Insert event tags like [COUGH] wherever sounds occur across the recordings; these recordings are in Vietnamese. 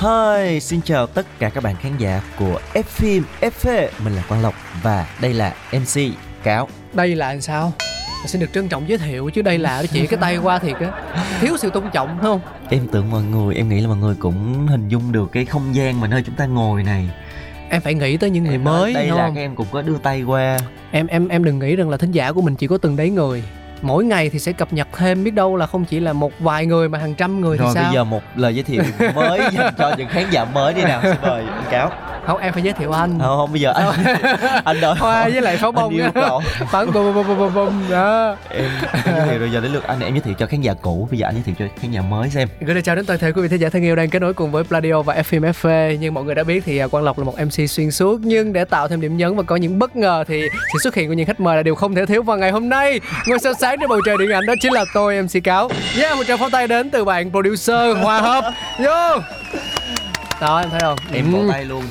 Hi, xin chào tất cả các bạn khán giả của F phim FV Mình là Quang Lộc và đây là MC Cáo. Đây là làm sao? Xin được trân trọng giới thiệu chứ đây là chỉ cái tay qua thiệt á. Thiếu sự tôn trọng phải không? Em tưởng mọi người, em nghĩ là mọi người cũng hình dung được cái không gian mà nơi chúng ta ngồi này. Em phải nghĩ tới những người mới Đây là không? các em cũng có đưa tay qua. Em em em đừng nghĩ rằng là thính giả của mình chỉ có từng đấy người mỗi ngày thì sẽ cập nhật thêm biết đâu là không chỉ là một vài người mà hàng trăm người Rồi thì sao? bây giờ một lời giới thiệu mới dành cho những khán giả mới đi nào Xin mời anh Cáo không em phải giới thiệu anh Không, không bây giờ anh, [LAUGHS] anh đợi hoa với lại pháo bông pháo bông bông bông bông bông đó Em em giới thiệu rồi giờ đến lượt anh em giới thiệu cho khán giả cũ Bây giờ anh giới thiệu cho khán giả mới xem Gửi lời chào đến toàn thể quý vị thính giả thân yêu đang kết nối cùng với Pladio và FM FV. Như mọi người đã biết thì à, Quang Lộc là một MC xuyên suốt nhưng để tạo thêm điểm nhấn và có những bất ngờ thì sự xuất hiện của những khách mời là điều không thể thiếu vào ngày hôm nay. Ngôi sao sáng trên bầu trời điện ảnh đó chính là tôi MC Cáo. Yeah, một tràng pháo tay đến từ bạn producer Hòa Hợp. Vô. Đó em thấy không? Em vỗ Ừ, tay luôn.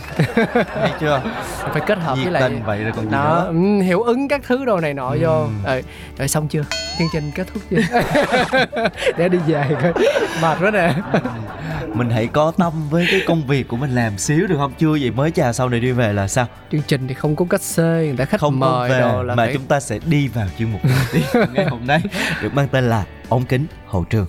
Thấy chưa? [LAUGHS] Phải kết hợp Nhiệt với lại tình vậy rồi còn gì đó. nữa. Ừ, hiệu ứng các thứ đồ này nọ vô. Ừ. rồi, rồi xong chưa? Chương trình kết thúc chưa? [LAUGHS] Để đi về coi. Mệt quá nè. Mình hãy có tâm với cái công việc của mình làm xíu được không? Chưa vậy mới chào sau này đi về là sao? Chương trình thì không có cách xê người ta khách không mời về đồ là mà phải chúng ta sẽ đi vào chuyên mục [LAUGHS] ngày hôm nay được mang tên là ống kính hậu trường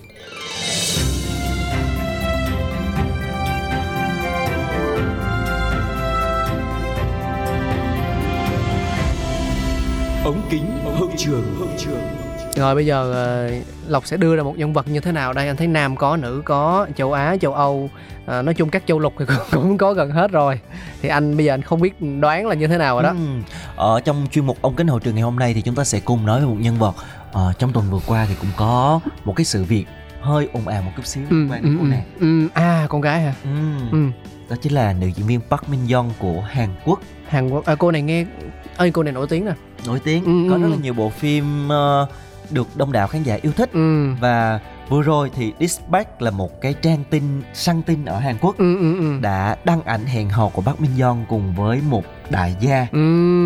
ống kính hậu trường hậu trường Rồi bây giờ ờ, Lộc sẽ đưa ra một nhân vật như thế nào đây? Anh thấy nam có, nữ có, châu Á, châu Âu à, Nói chung các châu lục thì [LAUGHS] cũng, có gần hết rồi Thì anh bây giờ anh không biết đoán là như thế nào rồi đó Ừm, ở trong chuyên mục ống kính hậu trường ngày hôm nay thì chúng ta sẽ cùng nói về một nhân vật Ờ, trong tuần vừa qua thì cũng có một cái sự việc hơi ồn ào một chút xíu liên quan đến cô nàng ừ. À con gái hả? Ừm, Ừ. đó chính là nữ diễn viên Park Min Young của Hàn Quốc Hàn Quốc, à, cô này nghe ơi cô này nổi tiếng nè nổi tiếng Ừ, có ừ. rất là nhiều bộ phim ờ, được đông đảo khán giả yêu thích Ừ. và vừa rồi thì Dispatch là một cái trang tin săn tin ở Hàn Quốc Ừ, ừ, ừ. đã đăng ảnh hẹn hò của Park Min Young cùng với một đại gia. Ừ.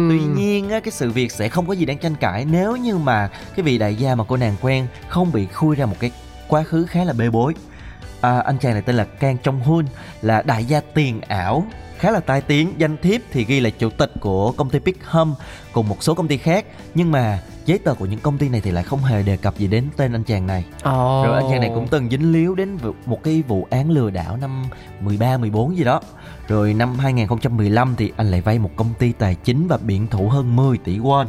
Tuy nhiên á, cái sự việc sẽ không có gì đáng tranh cãi nếu như mà cái vị đại gia mà cô nàng quen không bị khui ra một cái quá khứ khá là bê bối. À, anh chàng này tên là Kang Jong Hun là đại gia tiền ảo khá là tai tiếng danh thiếp thì ghi là chủ tịch của công ty Big Hum cùng một số công ty khác nhưng mà giấy tờ của những công ty này thì lại không hề đề cập gì đến tên anh chàng này Ồ. rồi anh chàng này cũng từng dính líu đến một cái vụ án lừa đảo năm 13 14 gì đó. Rồi năm 2015 thì anh lại vay một công ty tài chính và biển thủ hơn 10 tỷ won.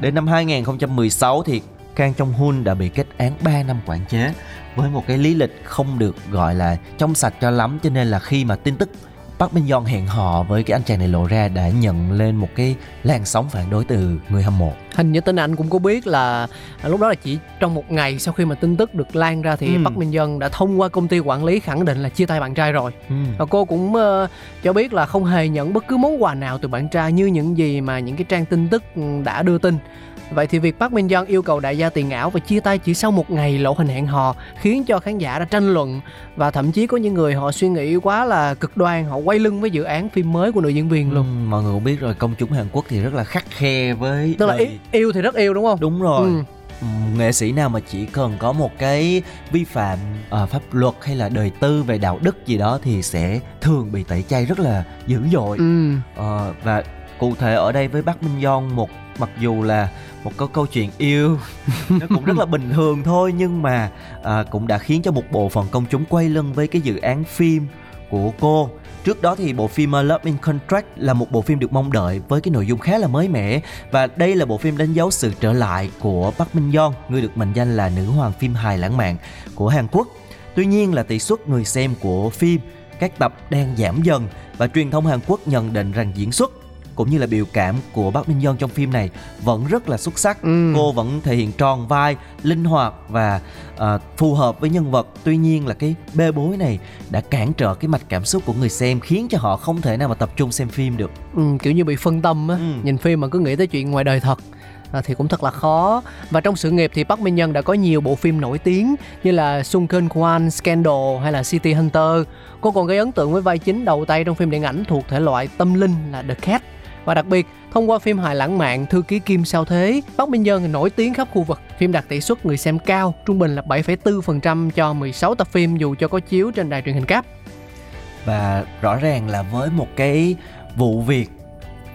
Đến năm 2016 thì Kang Jong Hun đã bị kết án 3 năm quản chế với một cái lý lịch không được gọi là trong sạch cho lắm cho nên là khi mà tin tức Park Min Young hẹn hò với cái anh chàng này lộ ra đã nhận lên một cái làn sóng phản đối từ người hâm mộ. hình như tin anh cũng có biết là lúc đó là chỉ trong một ngày sau khi mà tin tức được lan ra thì Ừ. Park Min Young đã thông qua công ty quản lý khẳng định là chia tay bạn trai rồi Ừ. và cô cũng ờ, cho biết là không hề nhận bất cứ món quà nào từ bạn trai như những gì mà những cái trang tin tức ừ, đã đưa tin Vậy thì việc Park Min Young yêu cầu đại gia tiền ảo và chia tay chỉ sau một ngày lộ hình hẹn hò khiến cho khán giả đã tranh luận và thậm chí có những người họ suy nghĩ quá là cực đoan họ quay lưng với dự án phim mới của nữ diễn viên luôn. Ừ, mọi người cũng biết rồi công chúng Hàn Quốc thì rất là khắc khe với Tức là yêu, yêu thì rất yêu đúng không? đúng rồi Ừ. Nghệ sĩ nào mà chỉ cần có một cái vi phạm ờ, pháp luật hay là đời tư về đạo đức gì đó thì sẽ thường bị tẩy chay rất là dữ dội Ừ. Ờ, và cụ thể ở đây với Bắc Minh Young một mặc dù là một câu câu chuyện yêu. [LAUGHS] Nó cũng rất là bình thường thôi nhưng mà à, cũng đã khiến cho một bộ phận công chúng quay lưng với cái dự án phim của cô. Trước đó thì bộ phim à, Love in Contract là một bộ phim được mong đợi với cái nội dung khá là mới mẻ. Và đây là bộ phim đánh dấu sự trở lại của Park Min Young, người được mệnh danh là nữ hoàng phim hài lãng mạn của Hàn Quốc. Tuy nhiên là tỷ suất người xem của phim các tập đang giảm dần và truyền thông Hàn Quốc nhận định rằng diễn xuất cũng như là biểu cảm của Bắc Minh Dân trong phim này vẫn rất là xuất sắc. Ừ. Cô vẫn thể hiện tròn vai, linh hoạt và à, phù hợp với nhân vật. Tuy nhiên là cái bê bối này đã cản trở cái mạch cảm xúc của người xem khiến cho họ không thể nào mà tập trung xem phim được. ừ, kiểu như bị phân tâm á Ừ. nhìn phim mà cứ nghĩ tới chuyện ngoài đời thật à, thì cũng thật là khó và trong sự nghiệp thì Park Min Young đã có nhiều bộ phim nổi tiếng như là Sung Keun Kwan, Scandal hay là City Hunter cô còn gây ấn tượng với vai chính đầu tay trong phim điện ảnh thuộc thể loại tâm linh là The Cat và đặc biệt thông qua phim hài lãng mạn Thư ký Kim sao thế Park Min Young nổi tiếng khắp khu vực. Phim đạt tỷ suất người xem cao trung bình là 7,4% cho 16 tập phim dù cho có chiếu trên đài truyền hình cáp. Và rõ ràng là với một cái vụ việc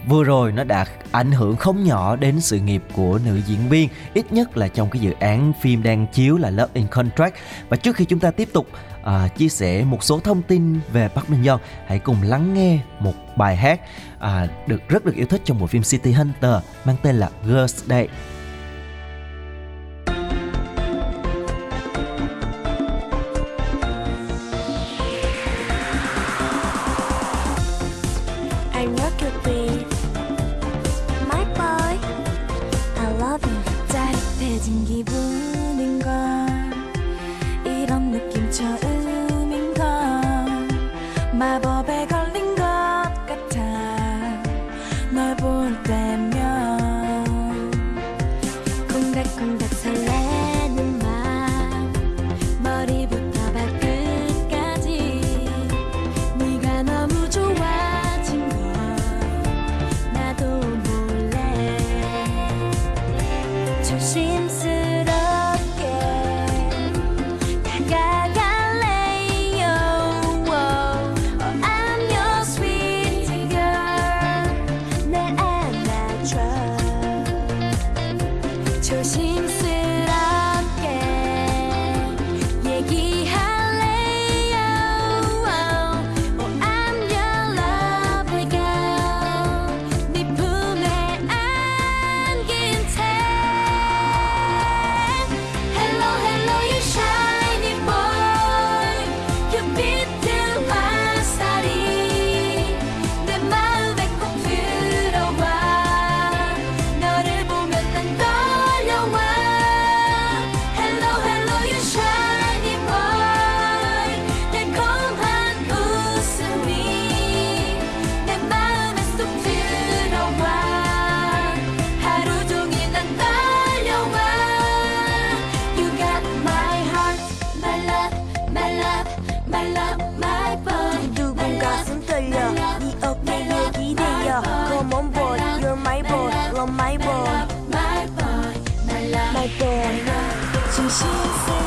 vừa rồi nó đã ảnh hưởng không nhỏ đến sự nghiệp của nữ diễn viên ít nhất là trong cái dự án phim đang chiếu là Love in Contract. Và trước khi chúng ta tiếp tục à, chia sẻ một số thông tin về Park Min Young hãy cùng lắng nghe một bài hát à, được rất được yêu thích trong bộ phim City Hunter mang tên là Girls Day. Listen.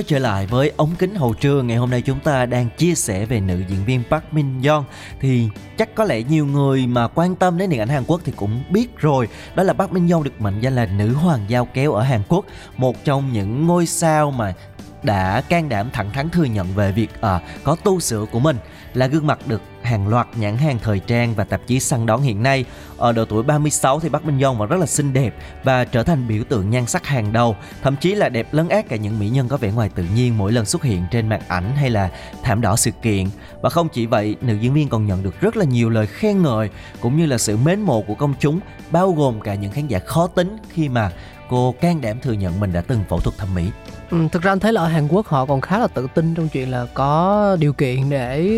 Quay trở lại với ống kính hậu trưa ngày hôm nay chúng ta đang chia sẻ về nữ diễn viên Park Min Young thì chắc có lẽ nhiều người mà quan tâm đến điện ảnh Hàn Quốc thì cũng biết rồi. Đó là Park Min Young được mệnh danh là nữ hoàng giao kéo ở Hàn Quốc, một trong những ngôi sao mà đã can đảm thẳng thắn thừa nhận về việc à, có tu sửa của mình là gương mặt được hàng loạt nhãn hàng thời trang và tạp chí săn đón hiện nay. Ở độ tuổi 36 thì Bắc Minh Dông vẫn rất là xinh đẹp và trở thành biểu tượng nhan sắc hàng đầu, thậm chí là đẹp lấn át cả những mỹ nhân có vẻ ngoài tự nhiên mỗi lần xuất hiện trên màn ảnh hay là thảm đỏ sự kiện. Và không chỉ vậy, nữ diễn viên còn nhận được rất là nhiều lời khen ngợi cũng như là sự mến mộ của công chúng, bao gồm cả những khán giả khó tính khi mà cô can đảm thừa nhận mình đã từng phẫu thuật thẩm mỹ. Ừ, thực ra anh thấy là ở Hàn Quốc họ còn khá là tự tin trong chuyện là có điều kiện để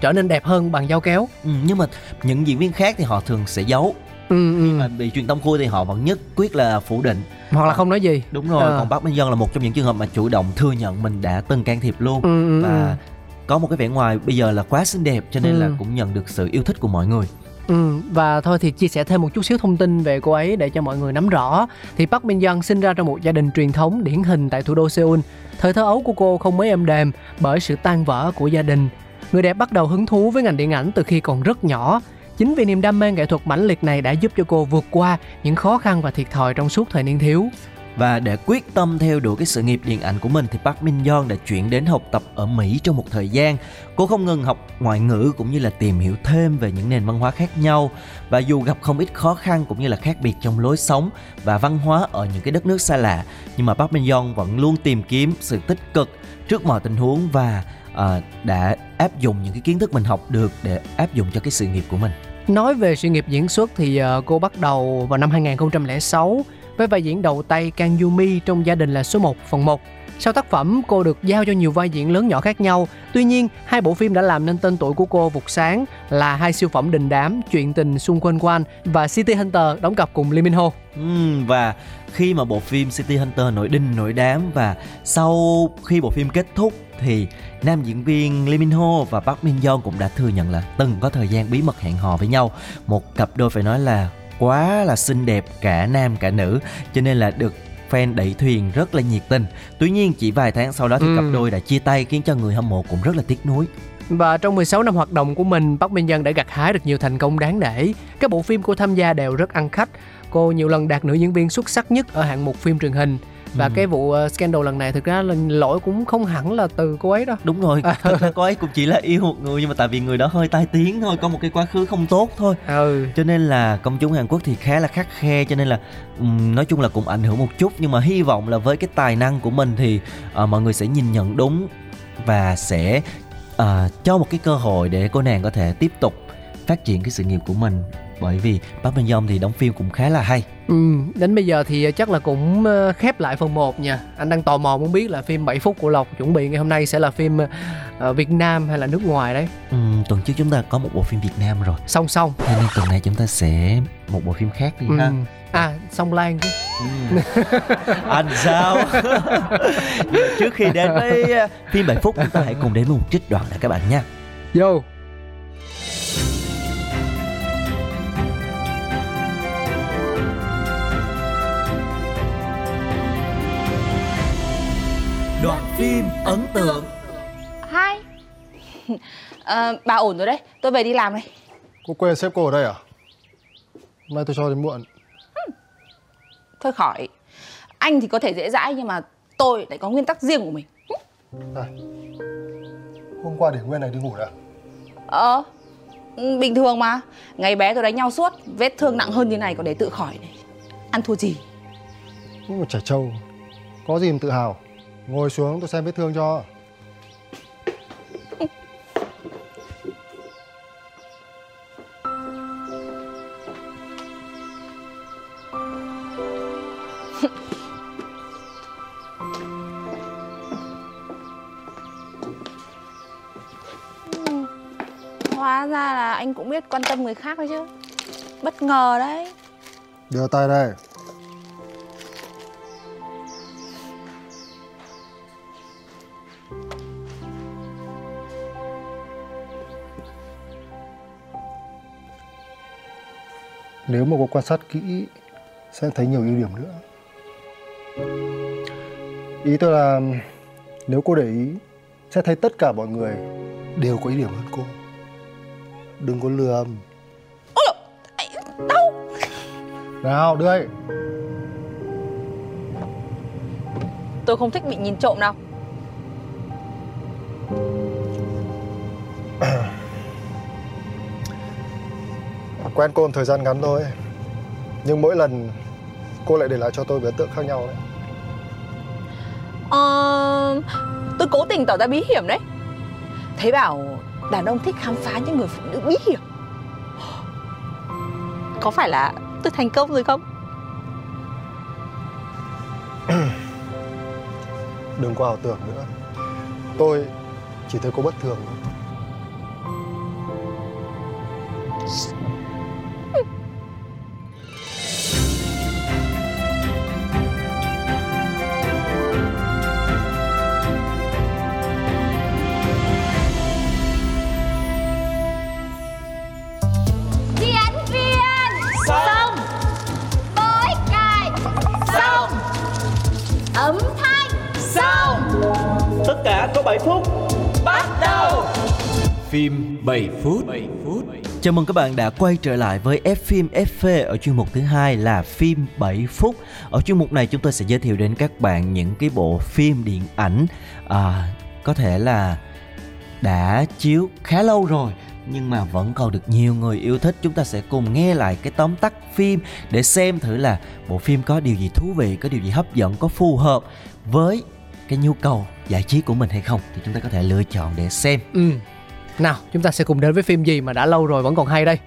trở nên đẹp hơn bằng dao kéo. Ừ, nhưng mà những diễn viên khác thì họ thường sẽ giấu Ừ, ừ. mà bị truyền thông khui thì họ vẫn nhất quyết là phủ định Hoặc là không nói gì. đúng rồi Ờ. còn Park Min Young là một trong những trường hợp mà chủ động thừa nhận mình đã từng can thiệp luôn Ừ, ừ, và có một cái vẻ ngoài bây giờ là quá xinh đẹp cho nên Ừ. là cũng nhận được sự yêu thích của mọi người Ừ, và thôi thì chia sẻ thêm một chút xíu thông tin về cô ấy để cho mọi người nắm rõ. Thì Park Min Young sinh ra trong một gia đình truyền thống điển hình tại thủ đô Seoul. Thời thơ ấu của cô không mấy êm đềm bởi sự tan vỡ của gia đình. Người đẹp bắt đầu hứng thú với ngành điện ảnh từ khi còn rất nhỏ. Chính vì niềm đam mê nghệ thuật mãnh liệt này đã giúp cho cô vượt qua những khó khăn và thiệt thòi trong suốt thời niên thiếu và để quyết tâm theo đuổi cái sự nghiệp điện ảnh của mình thì Park Min Young đã chuyển đến học tập ở Mỹ trong một thời gian. Cô không ngừng học ngoại ngữ cũng như là tìm hiểu thêm về những nền văn hóa khác nhau và dù gặp không ít khó khăn cũng như là khác biệt trong lối sống và văn hóa ở những cái đất nước xa lạ nhưng mà Park Min Young vẫn luôn tìm kiếm sự tích cực trước mọi tình huống và uh, đã áp dụng những cái kiến thức mình học được để áp dụng cho cái sự nghiệp của mình. Nói về sự nghiệp diễn xuất thì ờ, cô bắt đầu vào năm 2006 với vai diễn đầu tay Kang Yumi trong Gia đình là số 1 phần 1. Sau tác phẩm, cô được giao cho nhiều vai diễn lớn nhỏ khác nhau. Tuy nhiên, hai bộ phim đã làm nên tên tuổi của cô vụt sáng là hai siêu phẩm đình đám Chuyện tình Xung quanh Quan và City Hunter đóng cặp cùng Lee Min Ho. Ừ, và khi mà bộ phim City Hunter nổi đinh nổi đám và sau khi bộ phim kết thúc thì nam diễn viên Lee Min Ho và Park Min Young cũng đã thừa nhận là từng có thời gian bí mật hẹn hò với nhau. Một cặp đôi phải nói là quá là xinh đẹp cả nam cả nữ cho nên là được fan đẩy thuyền rất là nhiệt tình. Tuy nhiên chỉ vài tháng sau đó thì Ừm. cặp đôi đã chia tay khiến cho người hâm mộ cũng rất là tiếc nuối. Và trong 16 năm hoạt động của mình, Park Min Young đã gặt hái được nhiều thành công đáng nể. Các bộ phim cô tham gia đều rất ăn khách. Cô nhiều lần đạt nữ diễn viên xuất sắc nhất ở hạng mục phim truyền hình. Và Ừ. cái vụ ờ, scandal lần này thực ra là lỗi cũng không hẳn là từ cô ấy đâu. Đúng rồi, [LAUGHS] thật ra cô ấy cũng chỉ là yêu một người nhưng mà tại vì người đó hơi tai tiếng thôi, có một cái quá khứ không tốt thôi. Ừ. cho nên là công chúng Hàn Quốc thì khá là khắc khe cho nên là nói chung là cũng ảnh hưởng một chút nhưng mà hy vọng là với cái tài năng của mình thì ờ, mọi người sẽ nhìn nhận đúng và sẽ ờ, cho một cái cơ hội để cô nàng có thể tiếp tục phát triển cái sự nghiệp của mình bởi vì Park Min Young thì đóng phim cũng khá là hay Ừ, đến bây giờ thì chắc là cũng ờ, khép lại phần 1 nha. Anh đang tò mò muốn biết là phim 7 phút của Lộc chuẩn bị ngày hôm nay sẽ là phim ờ, Việt Nam hay là nước ngoài đấy. Ừm, tuần trước chúng ta có một bộ phim Việt Nam rồi Song song. cho nên tuần này chúng ta sẽ một bộ phim khác đi Ừ. ha À, song Lan chứ. Ừm. anh sao [LAUGHS] trước khi đến với ờ, phim 7 phút chúng ta hãy cùng đến với một trích đoạn đã các bạn nha Vô. Đoạn phim ấn tượng. Hai. [LAUGHS] Ờ, Bà ổn rồi đấy. Tôi về đi làm đây Cô quên xếp cô ở đây à? Nay tôi cho đến muộn. Thôi khỏi. Anh thì có thể dễ dãi Nhưng mà tôi lại có nguyên tắc riêng của mình. Này, hôm qua để Nguyên này đi ngủ à? Ờ ừ, Bình thường mà. Ngày bé tôi đánh nhau suốt Vết thương nặng hơn như này còn để tự khỏi này. Ăn thua gì? Cũng một trẻ trâu. Có gì mà tự hào. Ngồi xuống tôi xem vết thương cho. [LAUGHS] Hóa ra là anh cũng biết quan tâm người khác đấy chứ Bất ngờ đấy Đưa tay đây. Nếu mà cô quan sát kỹ sẽ thấy nhiều ưu điểm nữa. Ý tôi là nếu cô để ý sẽ thấy tất cả mọi người đều có ưu điểm hơn cô. Đừng có. Ôi dồi, ấy, đau Nào, đưa. Tôi không thích bị nhìn trộm đâu Quen cô một thời gian ngắn thôi. Nhưng mỗi lần cô lại để lại cho tôi một ấn tượng khác nhau đấy. Ờ, tôi cố tình tỏ ra bí hiểm đấy. Thấy bảo đàn ông thích khám phá những người phụ nữ bí hiểm. Có phải là tôi thành công rồi không? [CLEARS THROAT] Đừng có ảo tưởng nữa. Tôi chỉ thấy cô bất thường. thôi 7 phút. 7 phút. Chào mừng các bạn đã quay trở lại với F phim FV ở chuyên mục thứ hai là phim 7 phút. Ở chuyên mục này chúng tôi sẽ giới thiệu đến các bạn những cái bộ phim điện ảnh à, có thể là đã chiếu khá lâu rồi nhưng mà vẫn còn được nhiều người yêu thích. Chúng ta sẽ cùng nghe lại cái tóm tắt phim để xem thử là bộ phim có điều gì thú vị có điều gì hấp dẫn có phù hợp với cái nhu cầu giải trí của mình hay không thì chúng ta có thể lựa chọn để xem. Ừ. Nào, chúng ta sẽ cùng đến với phim gì mà đã lâu rồi vẫn còn hay đây.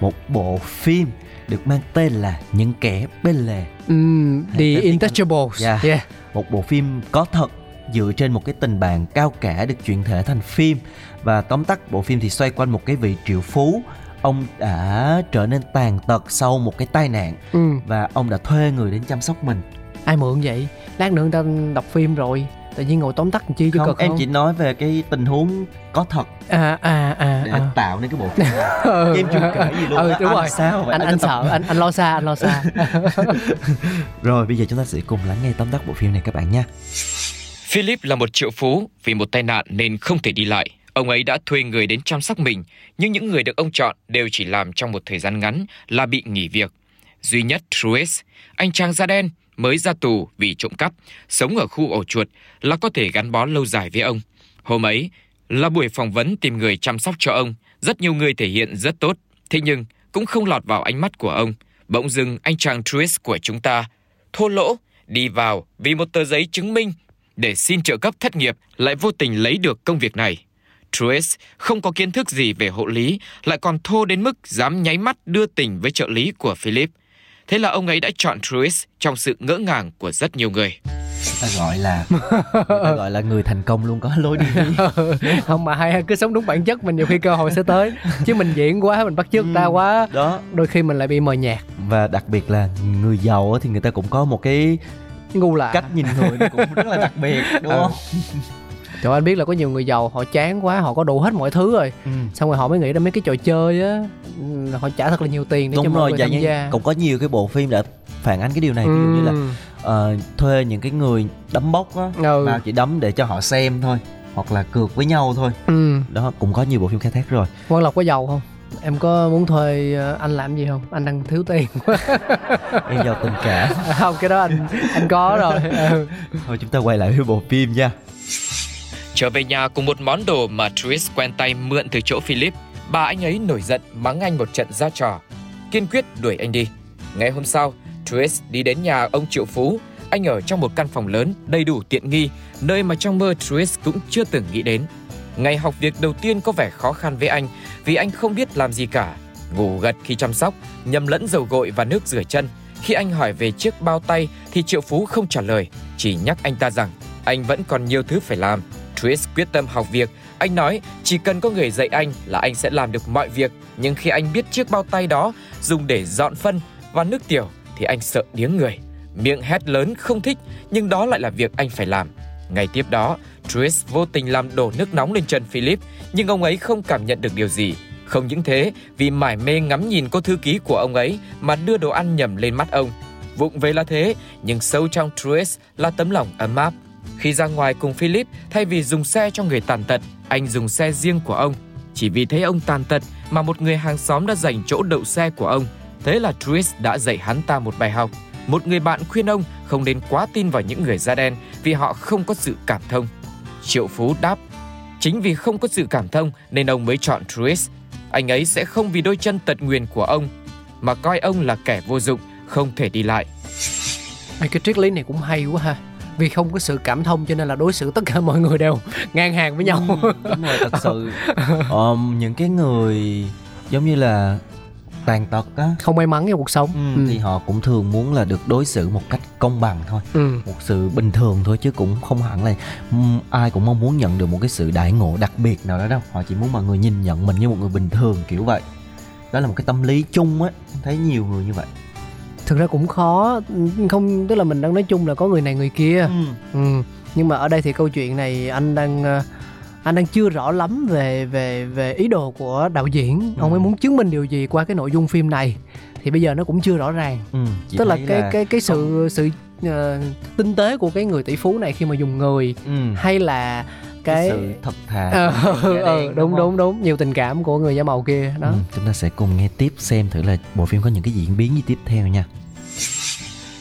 một bộ phim được mang tên là những kẻ bên lề Ừm, The. Intouchables. Yeah. Yeah. một bộ phim có thật dựa trên một cái tình bạn cao cả được chuyển thể thành phim và tóm tắt bộ phim thì xoay quanh một cái vị triệu phú ông đã trở nên tàn tật sau một cái tai nạn Ừ. và ông đã thuê người đến chăm sóc mình Ai mượn vậy? Lát nữa người ta đọc phim rồi. Tự nhiên ngồi tóm tắt làm chi cho không cực em không? chỉ nói về cái tình huống có thật À à à. để à. tạo nên cái bộ phim. [LAUGHS] Ừ, em chưa kể gì luôn ừ, đúng Anh rồi. sao vậy? anh Anh anh tập- sợ anh anh lo xa anh lo xa [LAUGHS] rồi bây giờ chúng ta sẽ cùng lắng nghe tóm tắt bộ phim này các bạn nha Philip là một triệu phú vì một tai nạn nên không thể đi lại. Ông ấy đã thuê người đến chăm sóc mình, nhưng những người được ông chọn đều chỉ làm trong một thời gian ngắn là bị nghỉ việc. Duy nhất Trues, anh chàng da đen mới ra tù vì trộm cắp, sống ở khu ổ chuột là có thể gắn bó lâu dài với ông. Hôm ấy là buổi phỏng vấn tìm người chăm sóc cho ông, rất nhiều người thể hiện rất tốt, thế nhưng cũng không lọt vào ánh mắt của ông. Bỗng dưng anh chàng Trues của chúng ta thô lỗ đi vào vì một tờ giấy chứng minh để xin trợ cấp thất nghiệp lại vô tình lấy được công việc này. Trues không có kiến thức gì về hộ lý, lại còn thô đến mức dám nháy mắt đưa tình với trợ lý của Philip. Thế là ông ấy đã chọn Trues trong sự ngỡ ngàng của rất nhiều người. ta gọi là người ta gọi là người thành công luôn có lối đi [LAUGHS] không mà hay cứ sống đúng bản chất mình nhiều khi cơ hội sẽ tới chứ mình diễn quá mình bắt chước Ừ. ta quá đó đôi khi mình lại bị mờ nhạt và đặc biệt là người giàu á thì người ta cũng có một cái ngu lạ cách nhìn người nó cũng rất là đặc biệt đúng [LAUGHS] Ừ. Trời ơi, anh biết là có nhiều người giàu họ chán quá họ có đủ hết mọi thứ rồi. Ừ. xong rồi họ mới nghĩ ra mấy cái trò chơi á ừ, họ trả thật là nhiều tiền để cho đúng mọi rồi người dạ tham gia. Cũng có nhiều cái bộ phim đã phản ánh cái điều này ví dụ như là Ừ. ờ, thuê những cái người đấm bốc á Ừ. mà chỉ đấm để cho họ xem thôi hoặc là cược với nhau thôi. Ừ. Đó cũng có nhiều bộ phim khai thác rồi. Quang Lộc có giàu không? Em có muốn thuê ờ, anh làm gì không? Anh đang thiếu tiền. [LAUGHS] Em giàu tình cảm. Không cái đó anh anh có rồi. [LAUGHS] Ừ. thôi chúng ta quay lại với bộ phim nha Trở về nhà cùng một món đồ mà Tris quen tay mượn từ chỗ Philip, bà anh ấy nổi giận mắng anh một trận ra trò, kiên quyết đuổi anh đi. Ngày hôm sau, Tris đi đến nhà ông Triệu Phú. Anh ở trong một căn phòng lớn đầy đủ tiện nghi, nơi mà trong mơ Tris cũng chưa từng nghĩ đến. Ngày học việc đầu tiên có vẻ khó khăn với anh vì anh không biết làm gì cả. Ngủ gật khi chăm sóc, nhầm lẫn dầu gội và nước rửa chân. Khi anh hỏi về chiếc bao tay thì Triệu Phú không trả lời, chỉ nhắc anh ta rằng anh vẫn còn nhiều thứ phải làm. Tris quyết tâm học việc. Anh nói chỉ cần có người dạy anh là anh sẽ làm được mọi việc. Nhưng khi anh biết chiếc bao tay đó dùng để dọn phân và nước tiểu thì anh sợ điếng người. Miệng hét lớn không thích nhưng đó lại là việc anh phải làm. Ngày tiếp đó, Tris vô tình làm đổ nước nóng lên chân Philip nhưng ông ấy không cảm nhận được điều gì. Không những thế, vì mải mê ngắm nhìn cô thư ký của ông ấy mà đưa đồ ăn nhầm lên mắt ông. Vụng về là thế, nhưng sâu trong Trues là tấm lòng ấm áp. Khi ra ngoài cùng Philip, thay vì dùng xe cho người tàn tật, anh dùng xe riêng của ông. Chỉ vì thấy ông tàn tật mà một người hàng xóm đã dành chỗ đậu xe của ông. Thế là Tris đã dạy hắn ta một bài học. Một người bạn khuyên ông không nên quá tin vào những người da đen vì họ không có sự cảm thông. Triệu Phú đáp, chính vì không có sự cảm thông nên ông mới chọn Tris. anh ấy sẽ không vì đôi chân tật nguyền của ông mà coi ông là kẻ vô dụng, không thể đi lại. Ê, cái triết lý này cũng hay quá ha vì không có sự cảm thông cho nên là đối xử tất cả mọi người đều ngang hàng với nhau. Ừ, đúng rồi thật sự. Ờm, những cái người giống như là tàn tật á không may mắn trong cuộc sống. Ừ, thì họ cũng thường muốn là được đối xử một cách công bằng thôi. Ừ. một sự bình thường thôi chứ cũng không hẳn là ừm, ai cũng mong muốn nhận được một cái sự đại ngộ đặc biệt nào đó đâu. Họ chỉ muốn mọi người nhìn nhận mình như một người bình thường kiểu vậy. Đó là một cái tâm lý chung á thấy nhiều người như vậy thực ra cũng khó không tức là mình đang nói chung là có người này người kia. Ừ. nhưng mà ở đây thì câu chuyện này anh đang ờ, anh đang chưa rõ lắm về về về ý đồ của đạo diễn. Ông ấy muốn chứng minh điều gì qua cái nội dung phim này thì bây giờ nó cũng chưa rõ ràng. Ừ, tức là cái cái cái sự sự ờ, tinh tế của cái người tỷ phú này khi mà dùng người ừ, hay là cái cái sự thật thà Ờ, ờ, đen, đúng không? đúng đúng nhiều tình cảm của người da màu kia đó Ừ, chúng ta sẽ cùng nghe tiếp xem thử là bộ phim có những cái diễn biến gì tiếp theo nha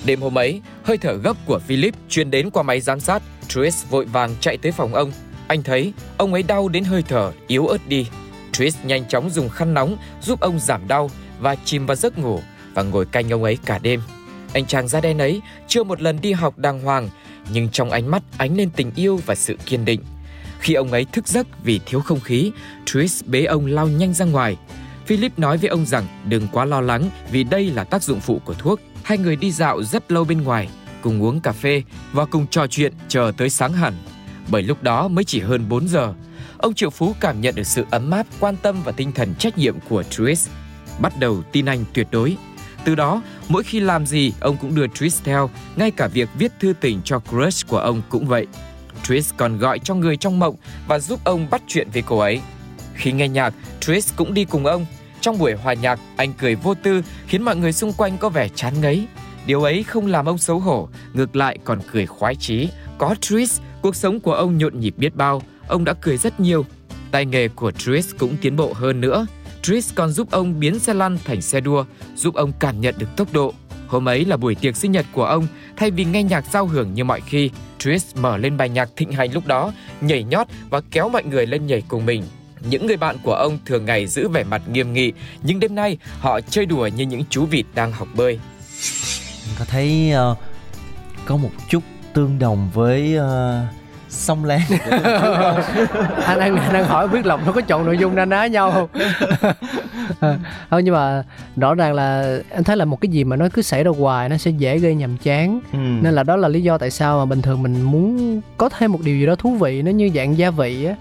Đêm hôm ấy, hơi thở gấp của Philip truyền đến qua máy giám sát. Tris vội vàng chạy tới phòng ông. Anh thấy ông ấy đau đến hơi thở yếu ớt đi. Tris nhanh chóng dùng khăn nóng giúp ông giảm đau và chìm vào giấc ngủ và ngồi canh ông ấy cả đêm. Anh chàng da đen ấy chưa một lần đi học đàng hoàng, nhưng trong ánh mắt ánh lên tình yêu và sự kiên định. Khi ông ấy thức giấc vì thiếu không khí, Tris bế ông lao nhanh ra ngoài. Philip nói với ông rằng đừng quá lo lắng vì đây là tác dụng phụ của thuốc. Hai người đi dạo rất lâu bên ngoài, cùng uống cà phê và cùng trò chuyện chờ tới sáng hẳn. Bởi lúc đó mới chỉ hơn 4 giờ. Ông Triệu Phú cảm nhận được sự ấm áp, quan tâm và tinh thần trách nhiệm của Tris. Bắt đầu tin anh tuyệt đối. Từ đó, mỗi khi làm gì, ông cũng đưa Tris theo, ngay cả việc viết thư tình cho crush của ông cũng vậy. Tris còn gọi cho người trong mộng và giúp ông bắt chuyện với cô ấy. Khi nghe nhạc, Tris cũng đi cùng ông. Trong buổi hòa nhạc, anh cười vô tư khiến mọi người xung quanh có vẻ chán ngấy. Điều ấy không làm ông xấu hổ, ngược lại còn cười khoái chí. Có Tris, cuộc sống của ông nhộn nhịp biết bao, ông đã cười rất nhiều. Tay nghề của Tris cũng tiến bộ hơn nữa. Tris còn giúp ông biến xe lăn thành xe đua, giúp ông cảm nhận được tốc độ. Hôm ấy là buổi tiệc sinh nhật của ông, thay vì nghe nhạc giao hưởng như mọi khi, Tris mở lên bài nhạc thịnh hành lúc đó, nhảy nhót và kéo mọi người lên nhảy cùng mình. Những người bạn của ông thường ngày giữ vẻ mặt nghiêm nghị, nhưng đêm nay họ chơi đùa như những chú vịt đang học bơi. Mình có thấy uh, có một chút tương đồng với uh, sông Lan anh đang anh đang hỏi biết lộc nó có chọn nội dung na ná nhau không? [LAUGHS] Thôi nhưng mà rõ ràng là anh thấy là một cái gì mà nó cứ xảy ra hoài nó sẽ dễ gây nhàm chán. Ừ. nên là đó là lý do tại sao mà bình thường mình muốn có thêm một điều gì đó thú vị nó như dạng gia vị á.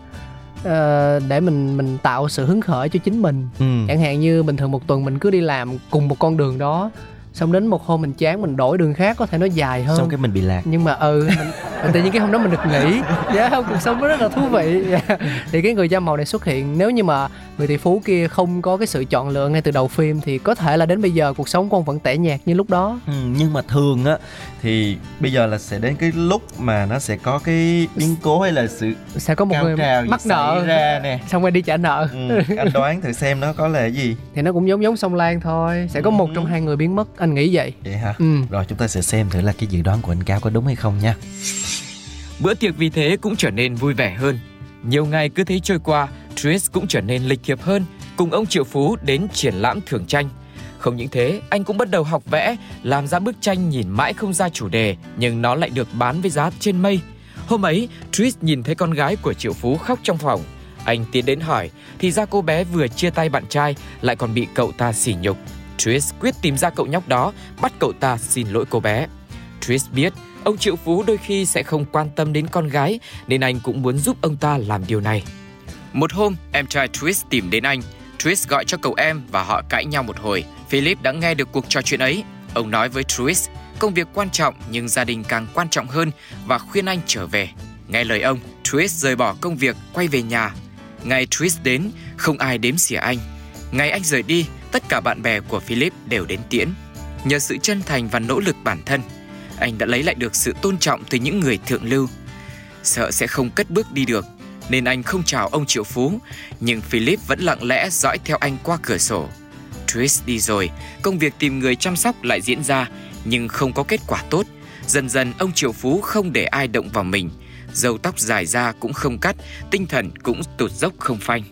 Ờ, để mình mình tạo sự hứng khởi cho chính mình. Ừ. chẳng hạn như bình thường một tuần mình cứ đi làm cùng một con đường đó xong đến một hôm mình chán mình đổi đường khác có thể nó dài hơn. Xong cái mình bị lạc. Nhưng mà ừ mình, mình tự nhiên cái hôm đó mình được nghỉ. [LAUGHS] Dạ không cuộc sống nó rất là thú vị. Dạ. [LAUGHS] thì cái người da màu này xuất hiện nếu như mà người tỷ phú kia không có cái sự chọn lựa ngay từ đầu phim thì có thể là đến bây giờ cuộc sống của ông vẫn tẻ nhạt như lúc đó. Ừ, nhưng mà thường á thì bây giờ là sẽ đến cái lúc mà nó sẽ có cái biến cố hay là sự sẽ có một cao người mắc nợ. ra nè. Xong rồi đi trả nợ. Ừ, anh đoán thử xem nó có là cái gì. Thì nó cũng giống giống sông Lan thôi. Sẽ có một trong hai người biến mất anh nghĩ vậy. Vậy hả? Ừ. Rồi chúng ta sẽ xem thử là cái dự đoán của anh cao có đúng hay không nha. Bữa tiệc vì thế cũng trở nên vui vẻ hơn. Nhiều ngày cứ thế trôi qua, Tris cũng trở nên lịch thiệp hơn, cùng ông Triệu Phú đến triển lãm thưởng tranh. Không những thế, anh cũng bắt đầu học vẽ, làm ra bức tranh nhìn mãi không ra chủ đề, nhưng nó lại được bán với giá trên mây. Hôm ấy, Tris nhìn thấy con gái của Triệu Phú khóc trong phòng. Anh tiến đến hỏi, thì ra cô bé vừa chia tay bạn trai, lại còn bị cậu ta sỉ nhục. Tris quyết tìm ra cậu nhóc đó, bắt cậu ta xin lỗi cô bé. Tris biết ông Triệu Phú đôi khi sẽ không quan tâm đến con gái nên anh cũng muốn giúp ông ta làm điều này. Một hôm, em trai Twist tìm đến anh. Twist gọi cho cậu em và họ cãi nhau một hồi. Philip đã nghe được cuộc trò chuyện ấy. Ông nói với Twist: công việc quan trọng nhưng gia đình càng quan trọng hơn và khuyên anh trở về. Nghe lời ông, Twist rời bỏ công việc, quay về nhà. Ngày Twist đến, không ai đếm xỉa anh. Ngày anh rời đi, tất cả bạn bè của Philip đều đến tiễn. Nhờ sự chân thành và nỗ lực bản thân, anh đã lấy lại được sự tôn trọng từ những người thượng lưu. Sợ sẽ không cất bước đi được, nên anh không chào ông Triệu Phú, nhưng Philip vẫn lặng lẽ dõi theo anh qua cửa sổ. Tris đi rồi, công việc tìm người chăm sóc lại diễn ra, nhưng không có kết quả tốt. Dần dần ông Triệu Phú không để ai động vào mình, râu tóc dài ra cũng không cắt, tinh thần cũng tụt dốc không phanh.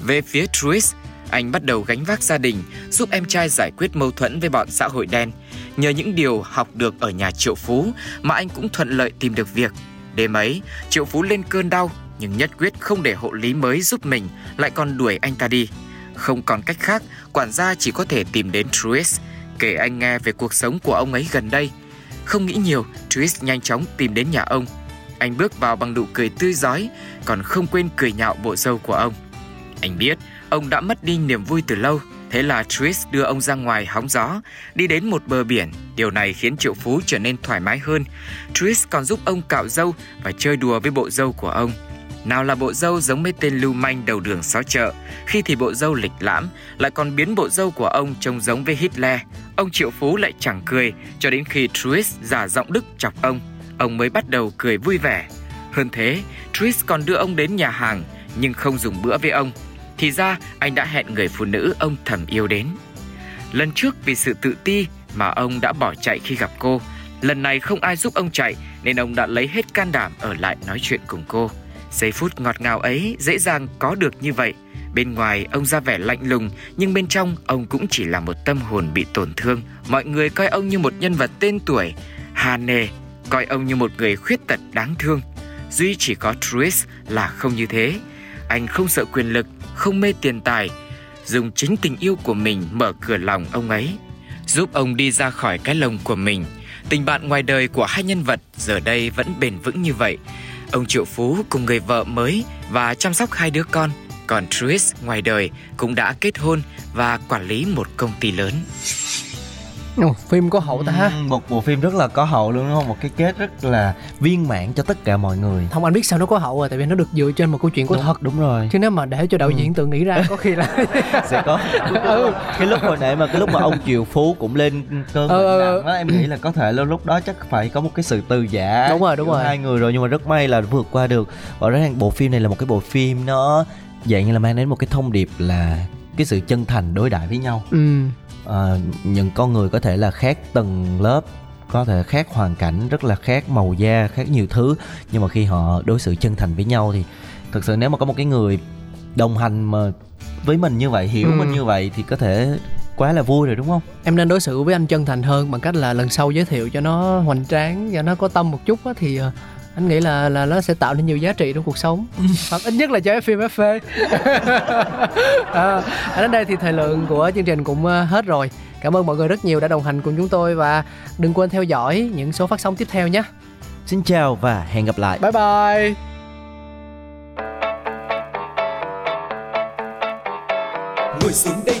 Về phía Tris, anh bắt đầu gánh vác gia đình, giúp em trai giải quyết mâu thuẫn với bọn xã hội đen. Nhờ những điều học được ở nhà Triệu Phú mà anh cũng thuận lợi tìm được việc. Đêm ấy, Triệu Phú lên cơn đau nhưng nhất quyết không để hộ lý mới giúp mình, lại còn đuổi anh ta đi. Không còn cách khác, quản gia chỉ có thể tìm đến Truist, kể anh nghe về cuộc sống của ông ấy gần đây. Không nghĩ nhiều, Truist nhanh chóng tìm đến nhà ông. Anh bước vào bằng nụ cười tươi giói, còn không quên cười nhạo bộ dâu của ông. Anh biết ông đã mất đi niềm vui từ lâu, thế là Trish đưa ông ra ngoài hóng gió, đi đến một bờ biển. Điều này khiến Triệu Phú trở nên thoải mái hơn. Trish còn giúp ông cạo râu và chơi đùa với bộ râu của ông. Nào là bộ dâu giống mấy tên lưu manh đầu đường xó chợ, khi thì bộ dâu lịch lãm, lại còn biến bộ dâu của ông trông giống với Hitler. Ông Triệu Phú lại chẳng cười, cho đến khi Truist giả giọng Đức chọc ông, ông mới bắt đầu cười vui vẻ. Hơn thế, Truist còn đưa ông đến nhà hàng, nhưng không dùng bữa với ông. Thì ra anh đã hẹn người phụ nữ ông thầm yêu đến. Lần trước vì sự tự ti mà ông đã bỏ chạy khi gặp cô. Lần này không ai giúp ông chạy nên ông đã lấy hết can đảm ở lại nói chuyện cùng cô. Giây phút ngọt ngào ấy dễ dàng có được như vậy. Bên ngoài ông ra vẻ lạnh lùng nhưng bên trong ông cũng chỉ là một tâm hồn bị tổn thương. Mọi người coi ông như một nhân vật tên tuổi, hà nề, coi ông như một người khuyết tật đáng thương. Duy chỉ có Truist là không như thế. Anh không sợ quyền lực, không mê tiền tài, dùng chính tình yêu của mình mở cửa lòng ông ấy, giúp ông đi ra khỏi cái lồng của mình. Tình bạn ngoài đời của hai nhân vật giờ đây vẫn bền vững như vậy. Ông Triệu Phú cùng người vợ mới và chăm sóc hai đứa con, còn Truist ngoài đời cũng đã kết hôn và quản lý một công ty lớn. Ồ, phim có hậu ta ha? Một bộ phim rất là có hậu luôn đúng không? Một cái kết rất là viên mãn cho tất cả mọi người. Không anh biết sao nó có hậu rồi tại vì nó được dựa trên một câu chuyện của đúng, thật đúng rồi. Chứ nếu mà để cho đạo Ừ. diễn tự nghĩ ra có khi là [LAUGHS] sẽ có. [LAUGHS] Ừ. cái lúc hồi nãy mà cái lúc mà ông Triệu Phú cũng lên cơn Ờ, bệnh nặng đó em nghĩ là có thể lúc lúc đó chắc phải có một cái sự từ giả Đúng rồi, đúng rồi. hai người rồi nhưng mà rất may là vượt qua được. Và rõ ràng bộ phim này là một cái bộ phim nó dạng như là mang đến một cái thông điệp là cái sự chân thành đối đãi với nhau. Ừ. Ờ, những con người có thể là khác tầng lớp có thể khác hoàn cảnh rất là khác màu da khác nhiều thứ. Nhưng mà khi họ đối xử chân thành với nhau thì thực sự nếu mà có một cái người đồng hành mà với mình như vậy hiểu Ừ. mình như vậy thì có thể quá là vui rồi đúng không? Em nên đối xử với anh chân thành hơn bằng cách là lần sau giới thiệu cho nó hoành tráng và nó có tâm một chút á, thì ờ, anh nghĩ là là nó sẽ tạo nên nhiều giá trị trong cuộc sống. [LAUGHS] Hoặc ít nhất là cho phim FV [LAUGHS] à, đến đây thì thời lượng của chương trình cũng ờ, hết rồi. Cảm ơn mọi người rất nhiều đã đồng hành cùng chúng tôi và đừng quên theo dõi những số phát sóng tiếp theo nhé. Xin chào và hẹn gặp lại. Bye bye. Ngồi xuống đây